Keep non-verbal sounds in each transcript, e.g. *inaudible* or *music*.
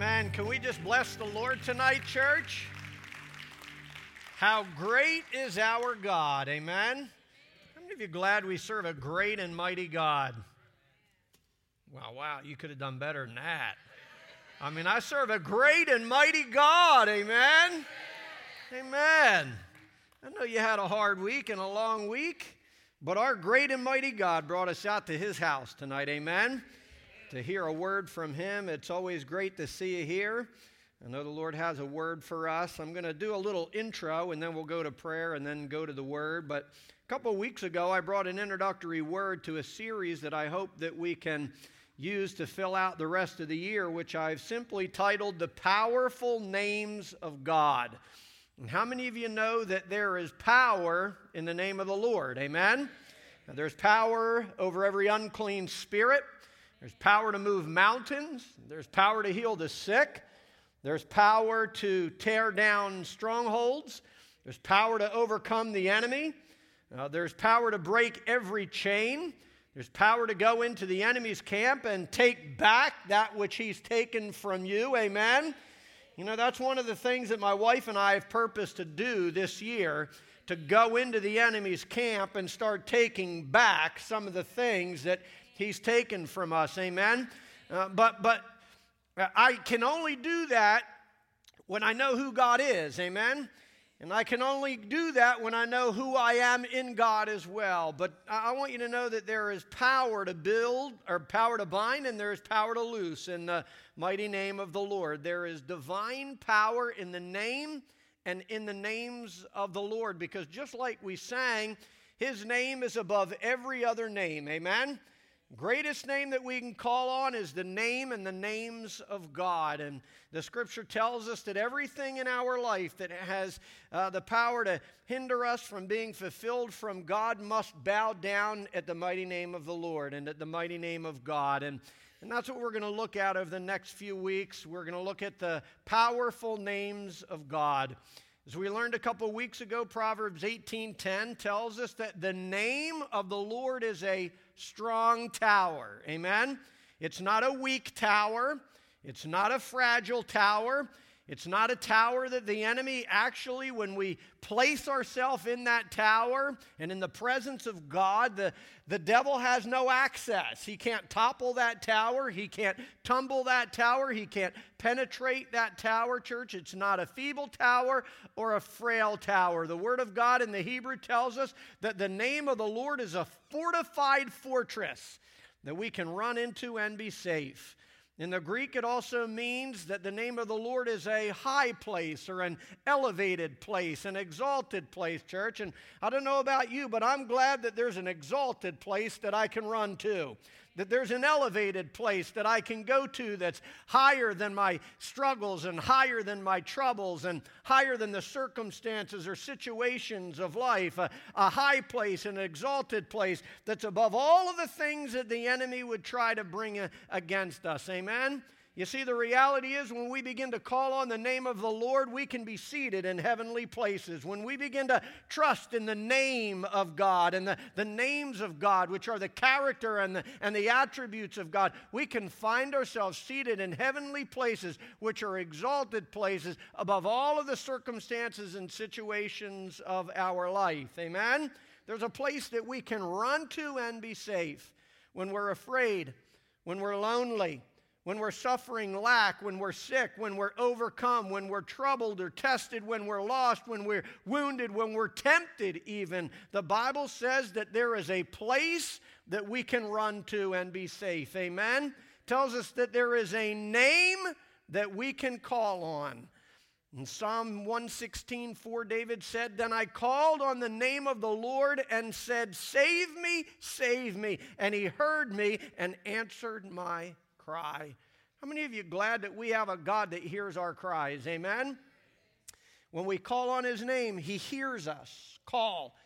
Amen. Can we just bless the Lord tonight, church? How great is our God. Amen. How many of you glad we serve a great and mighty God? Wow, wow, you could have done better than that. I mean, I serve a great and mighty God. Amen. Amen. I know you had a hard week and a long week, but our great and mighty God brought us out to his house tonight. Amen to hear a word from him. It's always great to see you here. I know the Lord has a word for us. I'm going to do a little intro and then we'll go to prayer and then go to the word. But a couple of weeks ago, I brought an introductory word to a series that I hope that we can use to fill out the rest of the year, which I've simply titled The Powerful Names of God. And how many of you know that there is power in the name of the Lord? Amen? There's power over every unclean spirit. There's power to move mountains, there's power to heal the sick, there's power to tear down strongholds, there's power to overcome the enemy, uh, there's power to break every chain. There's power to go into the enemy's camp and take back that which he's taken from you. Amen. You know, that's one of the things that my wife and I have purposed to do this year to go into the enemy's camp and start taking back some of the things that He's taken from us. Amen. Uh, but but I can only do that when I know who God is. Amen. And I can only do that when I know who I am in God as well. But I want you to know that there is power to build, or power to bind, and there is power to loose in the mighty name of the Lord. There is divine power in the name and in the names of the Lord. Because just like we sang, his name is above every other name. Amen. Greatest name that we can call on is the name and the names of God. And the scripture tells us that everything in our life that has uh, the power to hinder us from being fulfilled from God must bow down at the mighty name of the Lord and at the mighty name of God. And, and that's what we're going to look at over the next few weeks. We're going to look at the powerful names of God. As we learned a couple weeks ago, Proverbs 18:10 tells us that the name of the Lord is a strong tower. Amen. It's not a weak tower. It's not a fragile tower. It's not a tower that the enemy actually, when we place ourselves in that tower and in the presence of God, the, the devil has no access. He can't topple that tower. He can't tumble that tower. He can't penetrate that tower, church. It's not a feeble tower or a frail tower. The Word of God in the Hebrew tells us that the name of the Lord is a fortified fortress that we can run into and be safe. In the Greek, it also means that the name of the Lord is a high place or an elevated place, an exalted place, church. And I don't know about you, but I'm glad that there's an exalted place that I can run to that there's an elevated place that I can go to that's higher than my struggles and higher than my troubles and higher than the circumstances or situations of life. A, a high place, an exalted place that's above all of the things that the enemy would try to bring against us. Amen? You see, the reality is when we begin to call on the name of the Lord, we can be seated in heavenly places. When we begin to trust in the name of God and the, the names of God, which are the character and the, and the attributes of God, we can find ourselves seated in heavenly places, which are exalted places above all of the circumstances and situations of our life. Amen? There's a place that we can run to and be safe when we're afraid, when we're lonely when we're suffering lack, when we're sick, when we're overcome, when we're troubled or tested, when we're lost, when we're wounded, when we're tempted, even. The Bible says that there is a place that we can run to and be safe. Amen? Tells us that there is a name that we can call on. In Psalm 116, 4, David said, Then I called on the name of the Lord and said, Save me, save me. And he heard me and answered my cry. How many of you glad that we have a God that hears our cries? Amen. When we call on his name, he hears us call.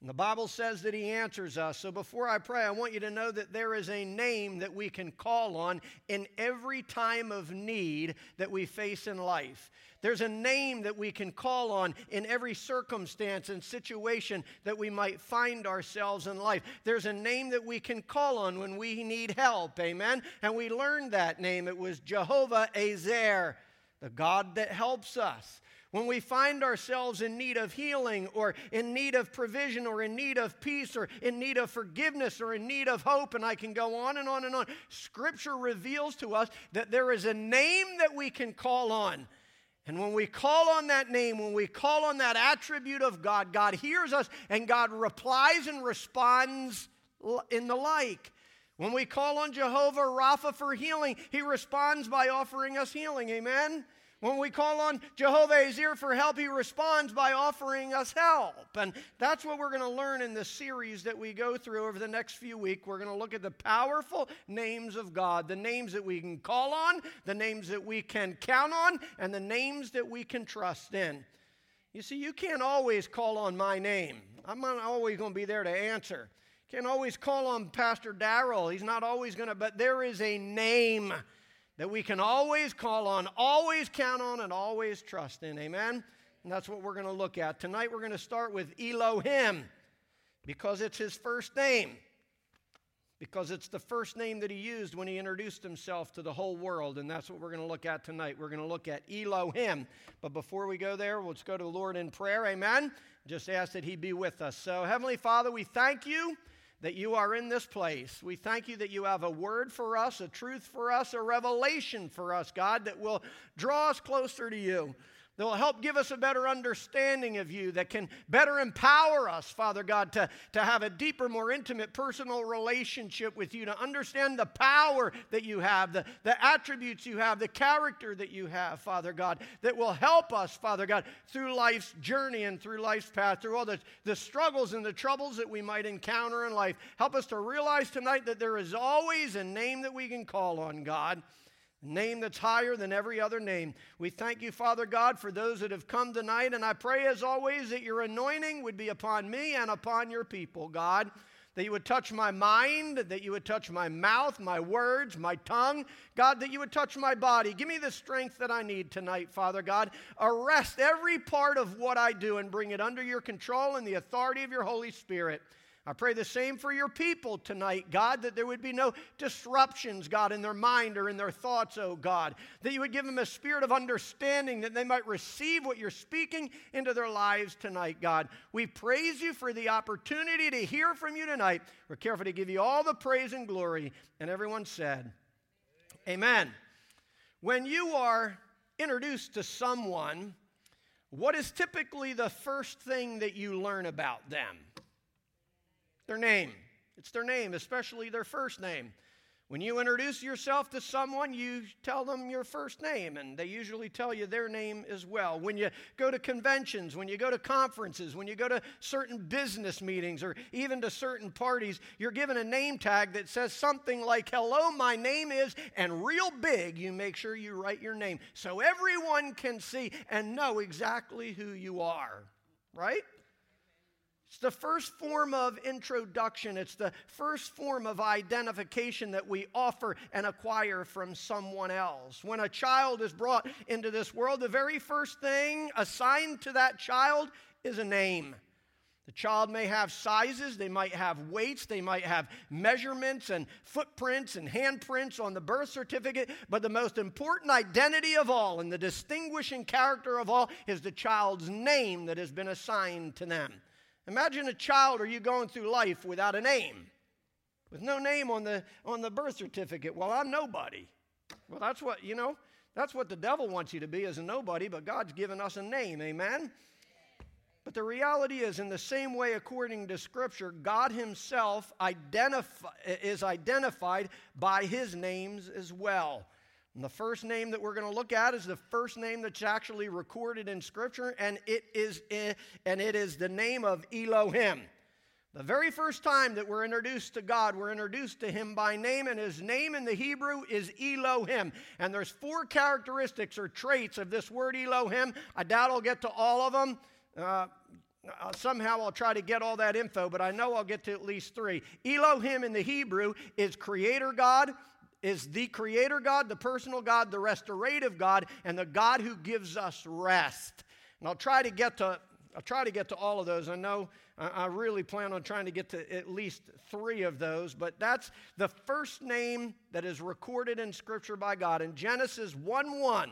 And the Bible says that He answers us. So before I pray, I want you to know that there is a name that we can call on in every time of need that we face in life. There's a name that we can call on in every circumstance and situation that we might find ourselves in life. There's a name that we can call on when we need help. Amen. And we learned that name. It was Jehovah Ezer, the God that helps us. When we find ourselves in need of healing or in need of provision or in need of peace or in need of forgiveness or in need of hope, and I can go on and on and on, Scripture reveals to us that there is a name that we can call on. And when we call on that name, when we call on that attribute of God, God hears us and God replies and responds in the like. When we call on Jehovah Rapha for healing, he responds by offering us healing. Amen? When we call on Jehovah Ezer for help, he responds by offering us help. And that's what we're going to learn in this series that we go through over the next few weeks. We're going to look at the powerful names of God, the names that we can call on, the names that we can count on, and the names that we can trust in. You see, you can't always call on my name. I'm not always going to be there to answer. Can't always call on Pastor Darrell. He's not always going to, but there is a name that we can always call on, always count on, and always trust in. Amen? And that's what we're going to look at. Tonight we're going to start with Elohim because it's his first name. Because it's the first name that he used when he introduced himself to the whole world. And that's what we're going to look at tonight. We're going to look at Elohim. But before we go there, let's go to the Lord in prayer. Amen? Just ask that he be with us. So, Heavenly Father, we thank you that you are in this place. We thank you that you have a word for us, a truth for us, a revelation for us, God, that will draw us closer to you that will help give us a better understanding of you, that can better empower us, Father God, to, to have a deeper, more intimate personal relationship with you, to understand the power that you have, the, the attributes you have, the character that you have, Father God, that will help us, Father God, through life's journey and through life's path, through all the, the struggles and the troubles that we might encounter in life. Help us to realize tonight that there is always a name that we can call on, God name that's higher than every other name. We thank you, Father God, for those that have come tonight, and I pray as always that your anointing would be upon me and upon your people, God. That you would touch my mind, that you would touch my mouth, my words, my tongue. God, that you would touch my body. Give me the strength that I need tonight, Father God. Arrest every part of what I do and bring it under your control and the authority of your Holy Spirit. I pray the same for your people tonight, God, that there would be no disruptions, God, in their mind or in their thoughts, oh God. That you would give them a spirit of understanding that they might receive what you're speaking into their lives tonight, God. We praise you for the opportunity to hear from you tonight. We're careful to give you all the praise and glory. And everyone said, Amen. When you are introduced to someone, what is typically the first thing that you learn about them? Their name. It's their name, especially their first name. When you introduce yourself to someone, you tell them your first name, and they usually tell you their name as well. When you go to conventions, when you go to conferences, when you go to certain business meetings, or even to certain parties, you're given a name tag that says something like, Hello, my name is, and real big, you make sure you write your name so everyone can see and know exactly who you are, right? It's the first form of introduction. It's the first form of identification that we offer and acquire from someone else. When a child is brought into this world, the very first thing assigned to that child is a name. The child may have sizes, they might have weights, they might have measurements and footprints and handprints on the birth certificate, but the most important identity of all and the distinguishing character of all is the child's name that has been assigned to them. Imagine a child or you going through life without a name, with no name on the, on the birth certificate. Well, I'm nobody. Well, that's what, you know, that's what the devil wants you to be as a nobody, but God's given us a name, amen? But the reality is, in the same way, according to Scripture, God Himself is identified by His names as well. And the first name that we're going to look at is the first name that's actually recorded in Scripture, and it is, and it is the name of Elohim. The very first time that we're introduced to God, we're introduced to Him by name, and His name in the Hebrew is Elohim. And there's four characteristics or traits of this word Elohim. I doubt I'll get to all of them. Uh, uh, somehow I'll try to get all that info, but I know I'll get to at least three. Elohim in the Hebrew is creator God, is the creator God, the personal God, the restorative God, and the God who gives us rest. And I'll try to get to I'll try to get to all of those. I know I really plan on trying to get to at least three of those, but that's the first name that is recorded in Scripture by God. In Genesis 1 1,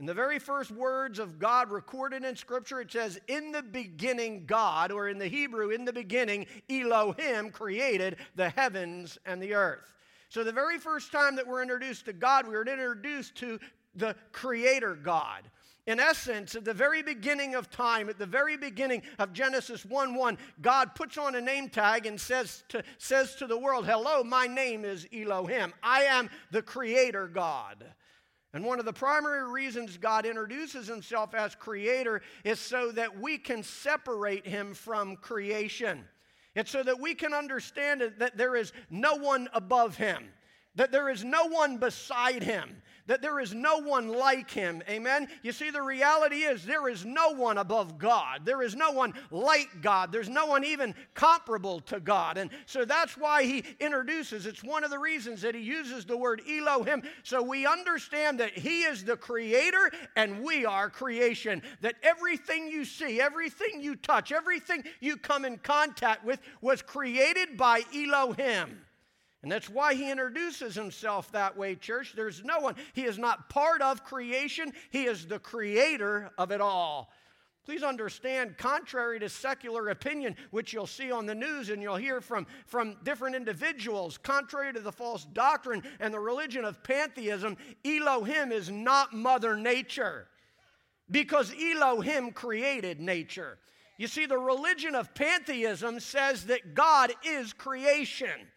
in the very first words of God recorded in Scripture, it says, In the beginning, God, or in the Hebrew, in the beginning, Elohim created the heavens and the earth. So, the very first time that we're introduced to God, we are introduced to the Creator God. In essence, at the very beginning of time, at the very beginning of Genesis 1 1, God puts on a name tag and says to, says to the world, Hello, my name is Elohim. I am the Creator God. And one of the primary reasons God introduces himself as creator is so that we can separate him from creation. It's so that we can understand that there is no one above him, that there is no one beside him, that there is no one like him. Amen. You see, the reality is there is no one above God. There is no one like God. There's no one even comparable to God. And so that's why he introduces, it's one of the reasons that he uses the word Elohim. So we understand that he is the creator and we are creation. That everything you see, everything you touch, everything you come in contact with was created by Elohim. And that's why he introduces himself that way, church. There's no one, he is not part of creation, he is the creator of it all. Please understand, contrary to secular opinion, which you'll see on the news and you'll hear from, from different individuals, contrary to the false doctrine and the religion of pantheism, Elohim is not Mother Nature because Elohim created nature. You see, the religion of pantheism says that God is creation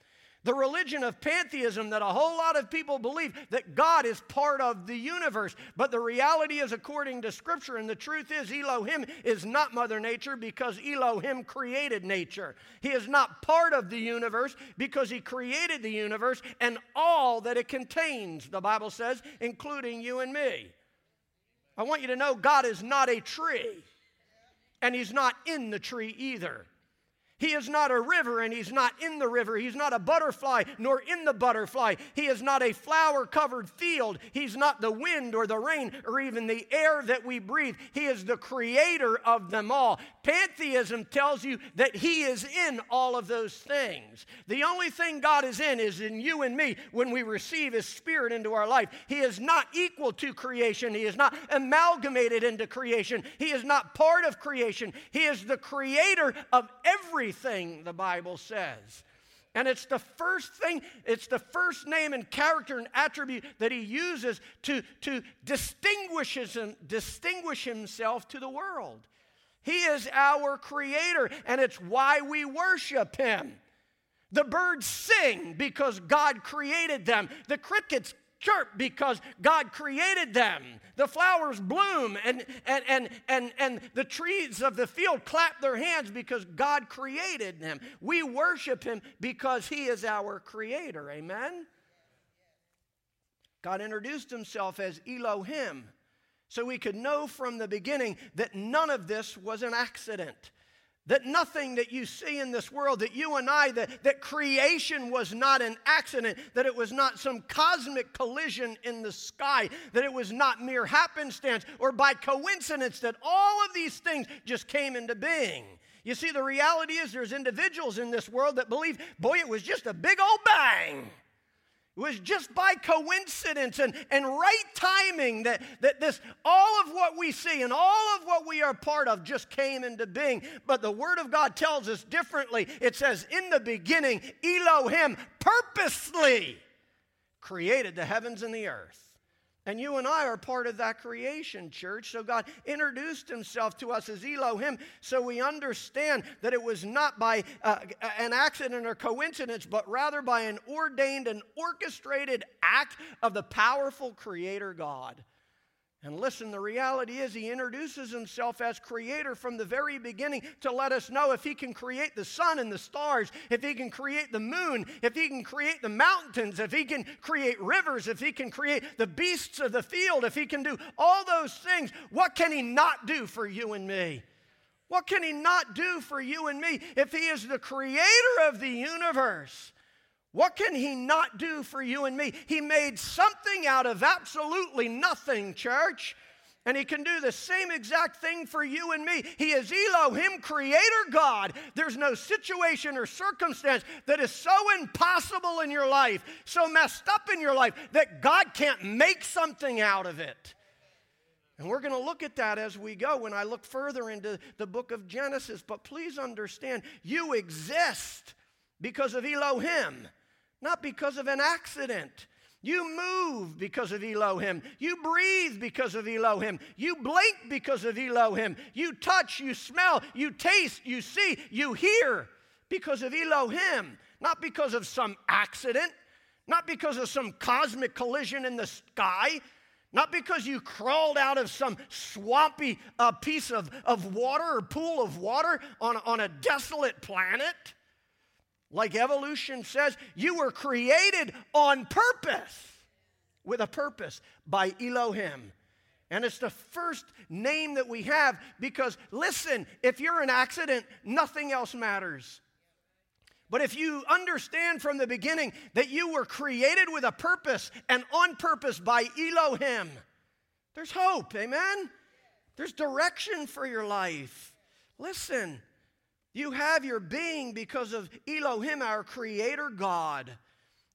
the religion of pantheism that a whole lot of people believe that God is part of the universe. But the reality is, according to Scripture, and the truth is, Elohim is not Mother Nature because Elohim created nature. He is not part of the universe because He created the universe and all that it contains, the Bible says, including you and me. I want you to know God is not a tree, and He's not in the tree either. He is not a river and he's not in the river. He's not a butterfly nor in the butterfly. He is not a flower covered field. He's not the wind or the rain or even the air that we breathe. He is the creator of them all. Pantheism tells you that he is in all of those things. The only thing God is in is in you and me when we receive his spirit into our life. He is not equal to creation. He is not amalgamated into creation. He is not part of creation. He is the creator of every everything, the Bible says. And it's the first thing, it's the first name and character and attribute that he uses to, to distinguish, him, distinguish himself to the world. He is our creator, and it's why we worship him. The birds sing because God created them. The crickets chirp because God created them. The flowers bloom and, and, and, and, and the trees of the field clap their hands because God created them. We worship Him because He is our creator. Amen? God introduced Himself as Elohim so we could know from the beginning that none of this was an accident. That nothing that you see in this world, that you and I, that, that creation was not an accident, that it was not some cosmic collision in the sky, that it was not mere happenstance or by coincidence, that all of these things just came into being. You see, the reality is there's individuals in this world that believe, boy, it was just a big old bang. It was just by coincidence and, and right timing that, that this all of what we see and all of what we are part of just came into being. But the Word of God tells us differently. It says, In the beginning, Elohim purposely created the heavens and the earth. And you and I are part of that creation, church. So God introduced himself to us as Elohim so we understand that it was not by uh, an accident or coincidence, but rather by an ordained and orchestrated act of the powerful Creator God. And listen, the reality is he introduces himself as creator from the very beginning to let us know if he can create the sun and the stars, if he can create the moon, if he can create the mountains, if he can create rivers, if he can create the beasts of the field, if he can do all those things, what can he not do for you and me? What can he not do for you and me if he is the creator of the universe? What can he not do for you and me? He made something out of absolutely nothing, church. And he can do the same exact thing for you and me. He is Elohim, creator God. There's no situation or circumstance that is so impossible in your life, so messed up in your life, that God can't make something out of it. And we're going to look at that as we go when I look further into the book of Genesis. But please understand, you exist because of Elohim, not because of an accident. You move because of Elohim. You breathe because of Elohim. You blink because of Elohim. You touch, you smell, you taste, you see, you hear because of Elohim, not because of some accident, not because of some cosmic collision in the sky, not because you crawled out of some swampy uh, piece of, of water or pool of water on, on a desolate planet. Like evolution says, you were created on purpose, with a purpose, by Elohim. And it's the first name that we have because, listen, if you're an accident, nothing else matters. But if you understand from the beginning that you were created with a purpose and on purpose by Elohim, there's hope, amen? There's direction for your life. Listen, you have your being because of Elohim, our creator God.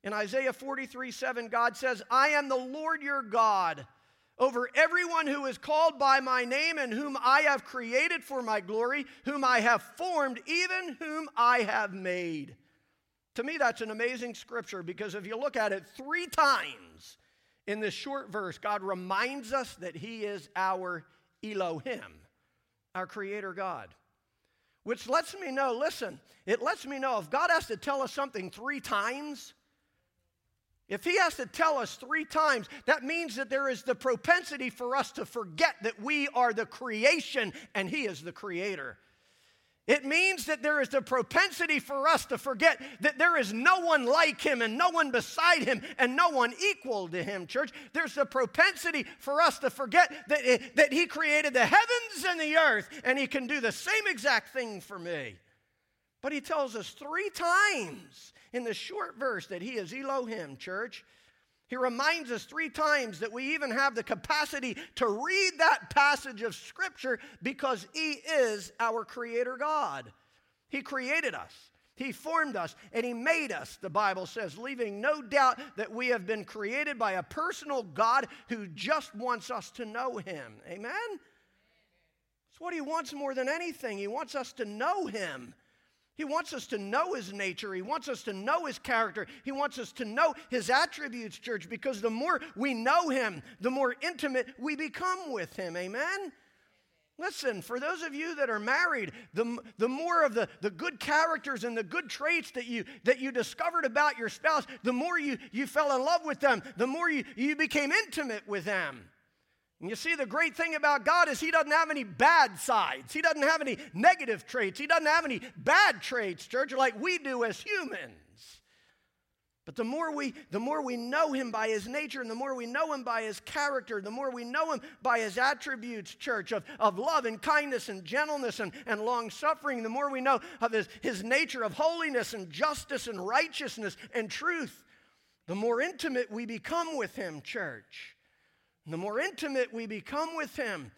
In Isaiah 43 7, God says, I am the Lord your God over everyone who is called by my name and whom I have created for my glory, whom I have formed, even whom I have made. To me, that's an amazing scripture because if you look at it three times in this short verse, God reminds us that He is our Elohim, our Creator God. Which lets me know, listen, it lets me know if God has to tell us something three times, if he has to tell us three times, that means that there is the propensity for us to forget that we are the creation and he is the creator. It means that there is the propensity for us to forget that there is no one like him and no one beside him and no one equal to him, church. There's the propensity for us to forget that, eh, that he created the heavens and the earth and he can do the same exact thing for me. But he tells us three times in the short verse that he is Elohim, church. He reminds us three times that we even have the capacity to read that passage of Scripture because He is our Creator God. He created us, He formed us, and He made us, the Bible says, leaving no doubt that we have been created by a personal God who just wants us to know Him. Amen? It's what He wants more than anything. He wants us to know Him. He wants us to know His nature. He wants us to know His character. He wants us to know His attributes, church, because the more we know Him, the more intimate we become with Him. Amen? Listen, for those of you that are married, the, the more of the, the good characters and the good traits that you, that you discovered about your spouse, the more you, you fell in love with them, the more you, you became intimate with them. And you see, the great thing about God is He doesn't have any bad sides. He doesn't have any negative traits. He doesn't have any bad traits, church, like we do as humans. But the more we the more we know him by his nature and the more we know him by his character, the more we know him by his attributes, church, of, of love and kindness and gentleness and, and long suffering, the more we know of his, his nature of holiness and justice and righteousness and truth, the more intimate we become with him, church. The more intimate we become with Him,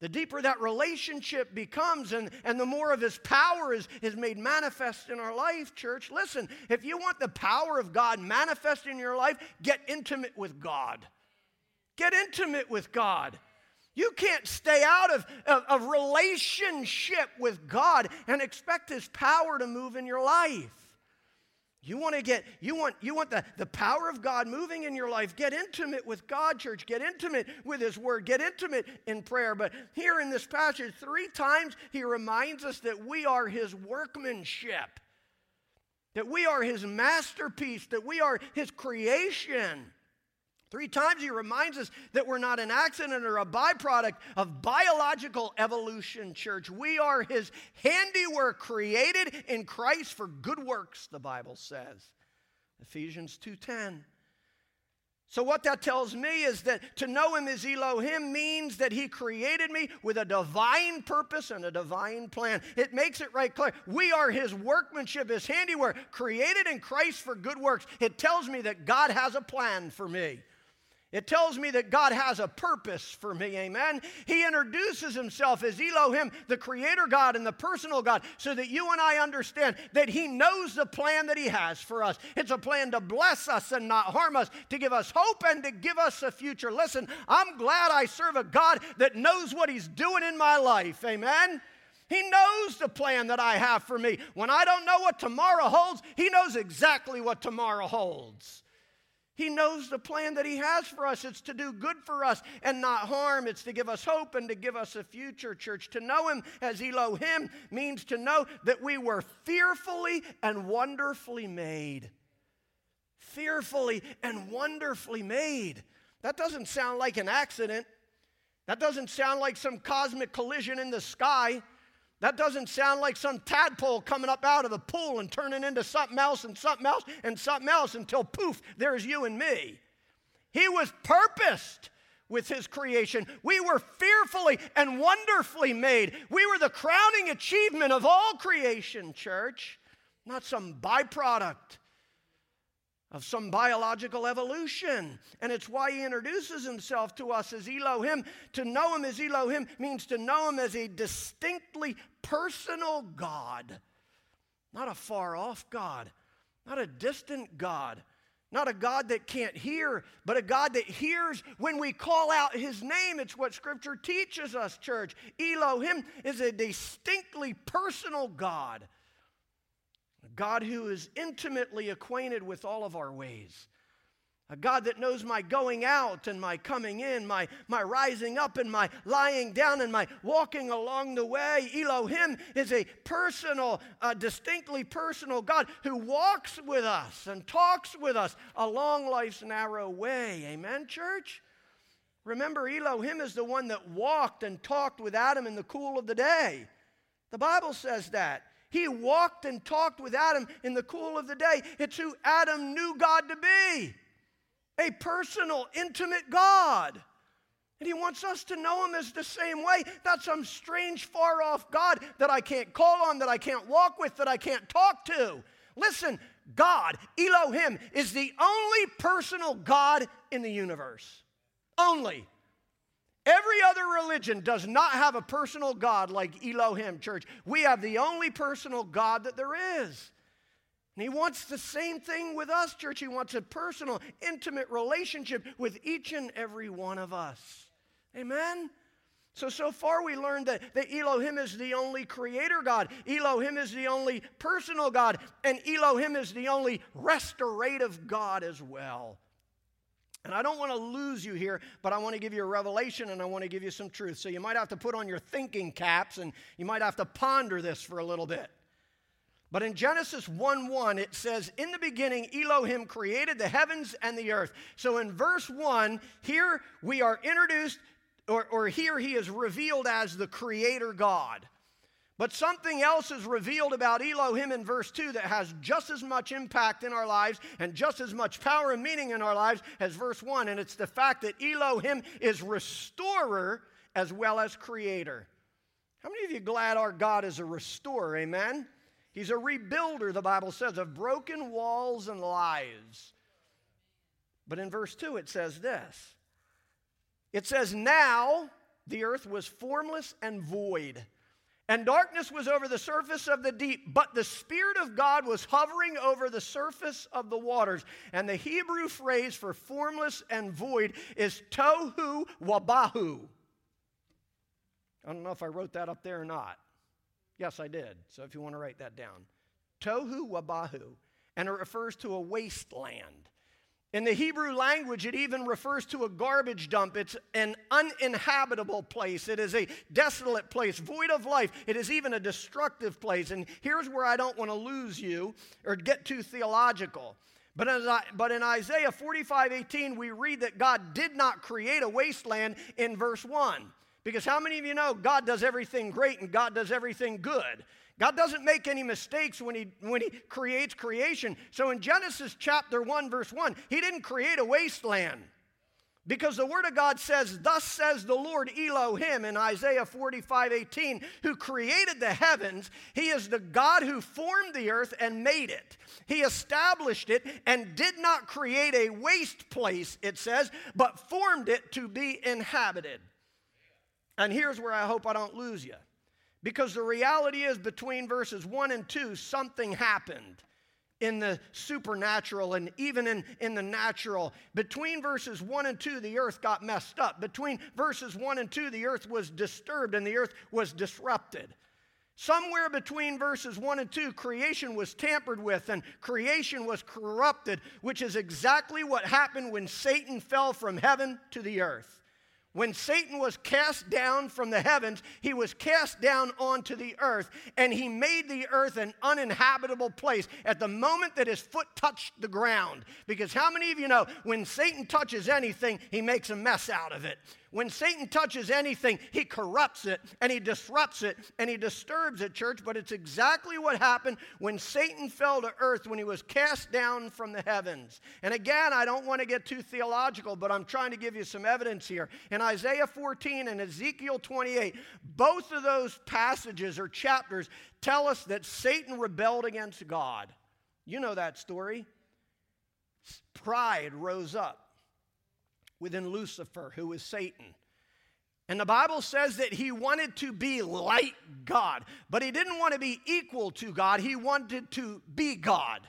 the deeper that relationship becomes, and, and the more of His power is, is made manifest in our life, church. Listen, if you want the power of God manifest in your life, get intimate with God. Get intimate with God. You can't stay out of, of, of relationship with God and expect His power to move in your life. You want to get, you want, you want the, the power of God moving in your life. Get intimate with God, church. Get intimate with His Word. Get intimate in prayer. But here in this passage, three times He reminds us that we are His workmanship, that we are His masterpiece, that we are His creation. Three times he reminds us that we're not an accident or a byproduct of biological evolution, church. We are his handiwork created in Christ for good works, the Bible says. Ephesians 2:10. So, what that tells me is that to know him as Elohim means that he created me with a divine purpose and a divine plan. It makes it right clear. We are his workmanship, his handiwork, created in Christ for good works. It tells me that God has a plan for me. It tells me that God has a purpose for me, amen. He introduces himself as Elohim, the creator God and the personal God, so that you and I understand that he knows the plan that he has for us. It's a plan to bless us and not harm us, to give us hope and to give us a future. Listen, I'm glad I serve a God that knows what he's doing in my life, amen. He knows the plan that I have for me. When I don't know what tomorrow holds, he knows exactly what tomorrow holds. He knows the plan that He has for us. It's to do good for us and not harm. It's to give us hope and to give us a future, church. To know Him as Elohim means to know that we were fearfully and wonderfully made. Fearfully and wonderfully made. That doesn't sound like an accident. That doesn't sound like some cosmic collision in the sky. That doesn't sound like some tadpole coming up out of the pool and turning into something else and something else and something else until poof, there's you and me. He was purposed with his creation. We were fearfully and wonderfully made. We were the crowning achievement of all creation, church, not some byproduct of some biological evolution. And it's why he introduces himself to us as Elohim. To know him as Elohim means to know him as a distinctly personal God, not a far off God, not a distant God. Not a God that can't hear, but a God that hears when we call out his name. It's what scripture teaches us, church. Elohim is a distinctly personal God God who is intimately acquainted with all of our ways. A God that knows my going out and my coming in, my, my rising up and my lying down and my walking along the way. Elohim is a personal, uh, distinctly personal God who walks with us and talks with us along life's narrow way. Amen, church? Remember, Elohim is the one that walked and talked with Adam in the cool of the day. The Bible says that. He walked and talked with Adam in the cool of the day. It's who Adam knew God to be a personal, intimate God. And he wants us to know him as the same way, not some strange, far off God that I can't call on, that I can't walk with, that I can't talk to. Listen, God, Elohim, is the only personal God in the universe. Only. Every other religion does not have a personal God like Elohim, church. We have the only personal God that there is. And he wants the same thing with us, church. He wants a personal, intimate relationship with each and every one of us. Amen? So, so far we learned that, that Elohim is the only creator God. Elohim is the only personal God. And Elohim is the only restorative God as well. And I don't want to lose you here, but I want to give you a revelation and I want to give you some truth. So you might have to put on your thinking caps and you might have to ponder this for a little bit. But in Genesis 1 1, it says, In the beginning, Elohim created the heavens and the earth. So in verse 1, here we are introduced, or, or here he is revealed as the creator God. But something else is revealed about Elohim in verse 2 that has just as much impact in our lives and just as much power and meaning in our lives as verse 1. And it's the fact that Elohim is restorer as well as creator. How many of you glad our God is a restorer? Amen? He's a rebuilder, the Bible says, of broken walls and lives. But in verse 2, it says this it says, Now the earth was formless and void and darkness was over the surface of the deep, but the Spirit of God was hovering over the surface of the waters. And the Hebrew phrase for formless and void is tohu wabohu. I don't know if I wrote that up there or not. Yes, I did. So if you want to write that down, tohu wabohu. And it refers to a wasteland. In the Hebrew language, it even refers to a garbage dump. It's an uninhabitable place. It is a desolate place, void of life. It is even a destructive place. And here's where I don't want to lose you or get too theological. But in, but in Isaiah 45 18, we read that God did not create a wasteland in verse 1. Because how many of you know God does everything great and God does everything good? God doesn't make any mistakes when he, when he creates creation. So in Genesis chapter 1, verse 1, He didn't create a wasteland. Because the Word of God says, Thus says the Lord Elohim in Isaiah 45 18, who created the heavens. He is the God who formed the earth and made it. He established it and did not create a waste place, it says, but formed it to be inhabited. And here's where I hope I don't lose you. Because the reality is, between verses 1 and 2, something happened in the supernatural and even in, in the natural. Between verses 1 and 2, the earth got messed up. Between verses 1 and 2, the earth was disturbed and the earth was disrupted. Somewhere between verses 1 and 2, creation was tampered with and creation was corrupted, which is exactly what happened when Satan fell from heaven to the earth. When Satan was cast down from the heavens, he was cast down onto the earth, and he made the earth an uninhabitable place at the moment that his foot touched the ground. Because how many of you know when Satan touches anything, he makes a mess out of it? When Satan touches anything, he corrupts it and he disrupts it and he disturbs it, church. But it's exactly what happened when Satan fell to earth when he was cast down from the heavens. And again, I don't want to get too theological, but I'm trying to give you some evidence here. In Isaiah 14 and Ezekiel 28, both of those passages or chapters tell us that Satan rebelled against God. You know that story. Pride rose up within Lucifer, who is Satan. And the Bible says that he wanted to be like God, but he didn't want to be equal to God, he wanted to be God.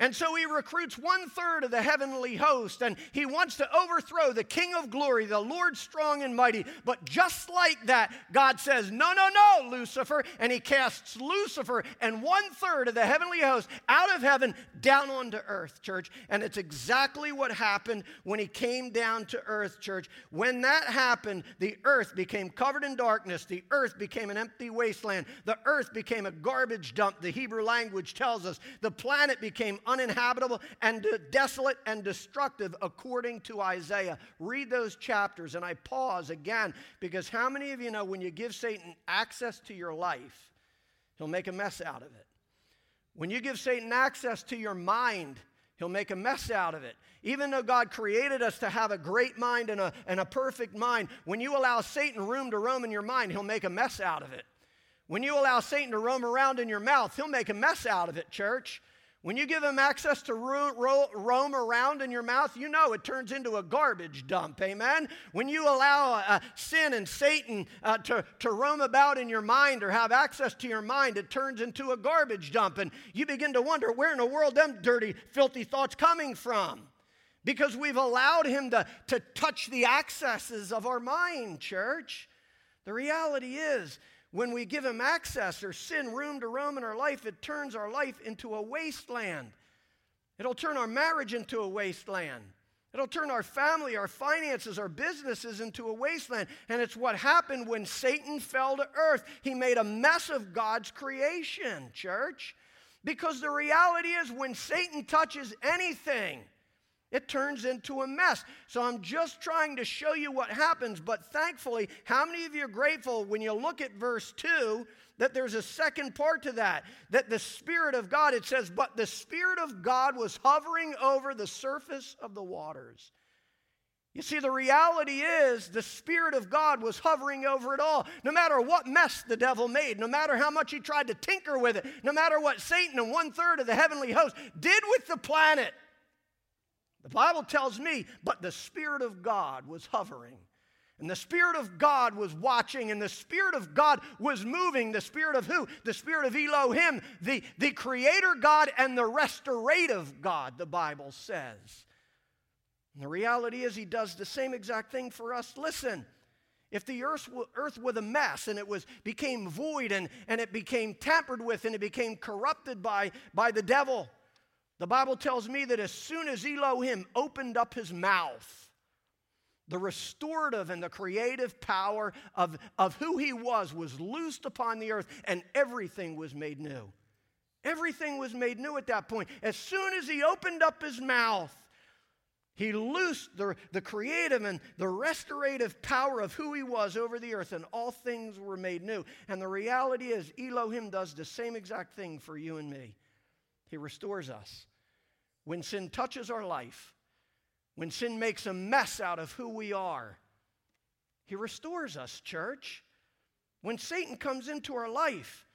And so he recruits one third of the heavenly host and he wants to overthrow the King of glory, the Lord strong and mighty. But just like that, God says, No, no, no, Lucifer. And he casts Lucifer and one third of the heavenly host out of heaven down onto earth, church. And it's exactly what happened when he came down to earth, church. When that happened, the earth became covered in darkness, the earth became an empty wasteland, the earth became a garbage dump, the Hebrew language tells us. The planet became uninhabitable and desolate and destructive, according to Isaiah. Read those chapters, and I pause again because how many of you know when you give Satan access to your life, he'll make a mess out of it? When you give Satan access to your mind, He'll make a mess out of it. Even though God created us to have a great mind and a, and a perfect mind, when you allow Satan room to roam in your mind, he'll make a mess out of it. When you allow Satan to roam around in your mouth, he'll make a mess out of it, church. When you give him access to ro- ro- roam around in your mouth, you know it turns into a garbage dump. Amen? When you allow uh, sin and Satan uh, to, to roam about in your mind or have access to your mind, it turns into a garbage dump. And you begin to wonder where in the world them dirty, filthy thoughts coming from? Because we've allowed him to, to touch the accesses of our mind, church. The reality is, when we give him access or sin room to roam in our life, it turns our life into a wasteland. It'll turn our marriage into a wasteland. It'll turn our family, our finances, our businesses into a wasteland. And it's what happened when Satan fell to earth. He made a mess of God's creation, church. Because the reality is, when Satan touches anything, it turns into a mess. So I'm just trying to show you what happens, but thankfully, how many of you are grateful when you look at verse 2 that there's a second part to that? That the Spirit of God, it says, but the Spirit of God was hovering over the surface of the waters. You see, the reality is the Spirit of God was hovering over it all. No matter what mess the devil made, no matter how much he tried to tinker with it, no matter what Satan and one third of the heavenly host did with the planet, the Bible tells me, but the Spirit of God was hovering. And the Spirit of God was watching, and the Spirit of God was moving. The Spirit of who? The Spirit of Elohim, the, the Creator God and the restorative God, the Bible says. And the reality is, He does the same exact thing for us. Listen, if the earth, earth was a mess and it was, became void and, and it became tampered with and it became corrupted by, by the devil, the Bible tells me that as soon as Elohim opened up his mouth, the restorative and the creative power of, of who he was was loosed upon the earth and everything was made new. Everything was made new at that point. As soon as he opened up his mouth, He loosed the, the creative and the restorative power of who he was over the earth, and all things were made new. And the reality is, Elohim does the same exact thing for you and me. He restores us. When sin touches our life, when sin makes a mess out of who we are, he restores us, church. When Satan comes into our life,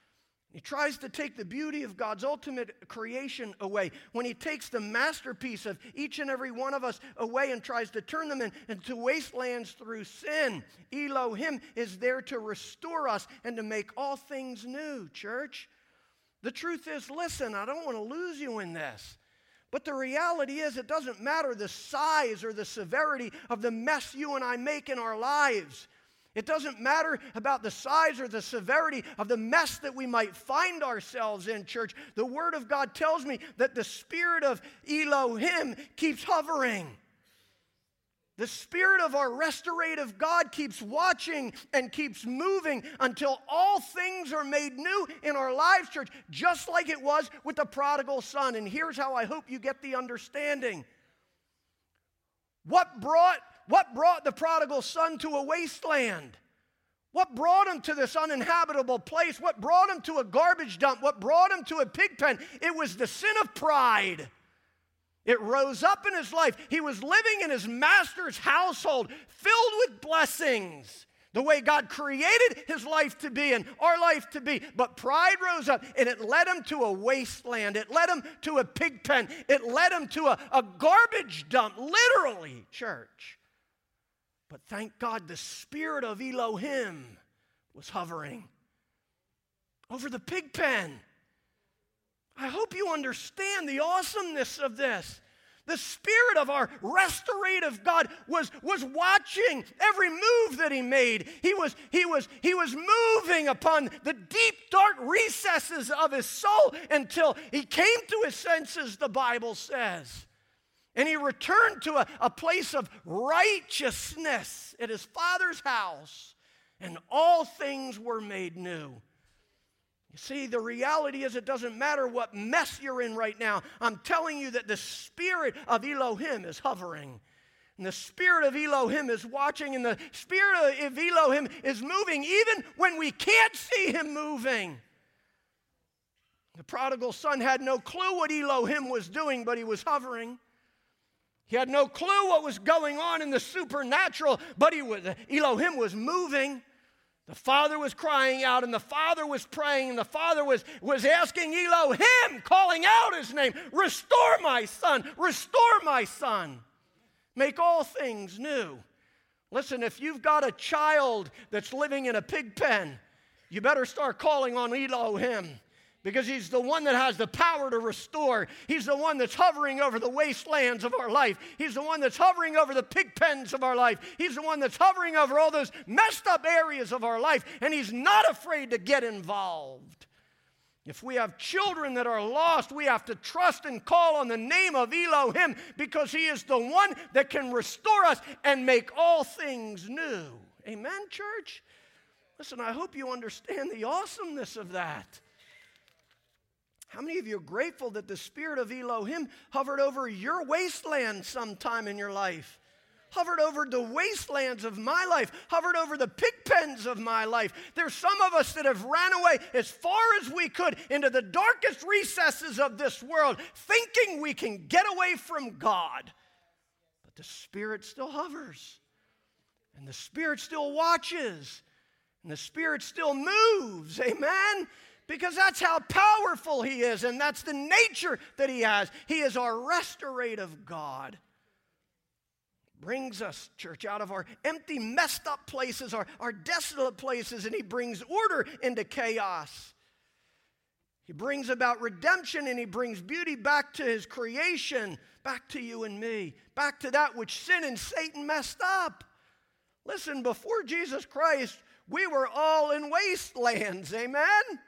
he tries to take the beauty of God's ultimate creation away. When he takes the masterpiece of each and every one of us away and tries to turn them in, into wastelands through sin, Elohim is there to restore us and to make all things new, church. The truth is, listen, I don't want to lose you in this. But the reality is, it doesn't matter the size or the severity of the mess you and I make in our lives. It doesn't matter about the size or the severity of the mess that we might find ourselves in, church. The Word of God tells me that the Spirit of Elohim keeps hovering. The Spirit of our restorative God keeps watching and keeps moving until all things are made new in our lives, church, just like it was with the prodigal son. And here's how I hope you get the understanding. What brought what brought the prodigal son to a wasteland? What brought him to this uninhabitable place? What brought him to a garbage dump? What brought him to a pig pen? It was the sin of pride. It rose up in his life. He was living in his master's household, filled with blessings the way God created his life to be and our life to be. But pride rose up and it led him to a wasteland. It led him to a pig pen. It led him to a, a garbage dump, literally, church. But thank God the spirit of Elohim was hovering over the pig pen. I hope you understand the awesomeness of this. The spirit of our restorative God was, was watching every move that he made. He was, he, was, he was moving upon the deep, dark recesses of his soul until he came to his senses, the Bible says. And he returned to a, a place of righteousness at his father's house, and all things were made new. You see, the reality is it doesn't matter what mess you're in right now. I'm telling you that the spirit of Elohim is hovering. And the spirit of Elohim is watching, and the spirit of Elohim is moving even when we can't see him moving. The prodigal son had no clue what Elohim was doing, but he was hovering. He had no clue what was going on in the supernatural, but he was, Elohim was moving. The father was crying out, and the father was praying, and the father was, was asking Elohim, calling out his name, Restore my son, restore my son, make all things new. Listen, if you've got a child that's living in a pig pen, you better start calling on Elohim because he's the one that has the power to restore. He's the one that's hovering over the wastelands of our life. He's the one that's hovering over the pig pens of our life. He's the one that's hovering over all those messed up areas of our life, and he's not afraid to get involved. If we have children that are lost, we have to trust and call on the name of Elohim because he is the one that can restore us and make all things new. Amen, church? Listen, I hope you understand the awesomeness of that. How many of you are grateful that the spirit of Elohim hovered over your wasteland sometime in your life? Hovered over the wastelands of my life, hovered over the pig pens of my life. There's some of us that have ran away as far as we could into the darkest recesses of this world, thinking we can get away from God. But the Spirit still hovers, and the Spirit still watches, and the Spirit still moves. Amen? Because that's how powerful He is, and that's the nature that He has. He is our restorative God. Brings us, church, out of our empty, messed up places, our, our desolate places, and He brings order into chaos. He brings about redemption and He brings beauty back to His creation, back to you and me, back to that which sin and Satan messed up. Listen, before Jesus Christ, we were all in wastelands, amen?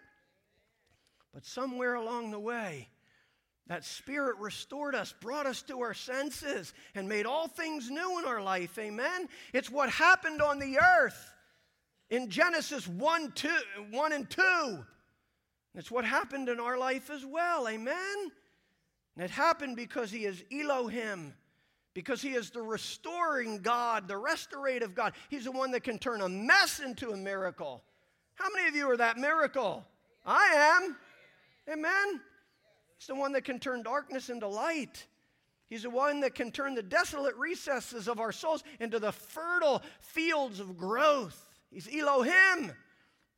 But somewhere along the way, that Spirit restored us, brought us to our senses, and made all things new in our life. Amen? It's what happened on the earth in Genesis 1, 2, 1 and 2. It's what happened in our life as well. Amen? And it happened because He is Elohim, because he is the restoring God, the restorative God. He's the one that can turn a mess into a miracle. How many of you are that miracle? I am. Amen. He's the one that can turn darkness into light. He's the one that can turn the desolate recesses of our souls into the fertile fields of growth. He's Elohim,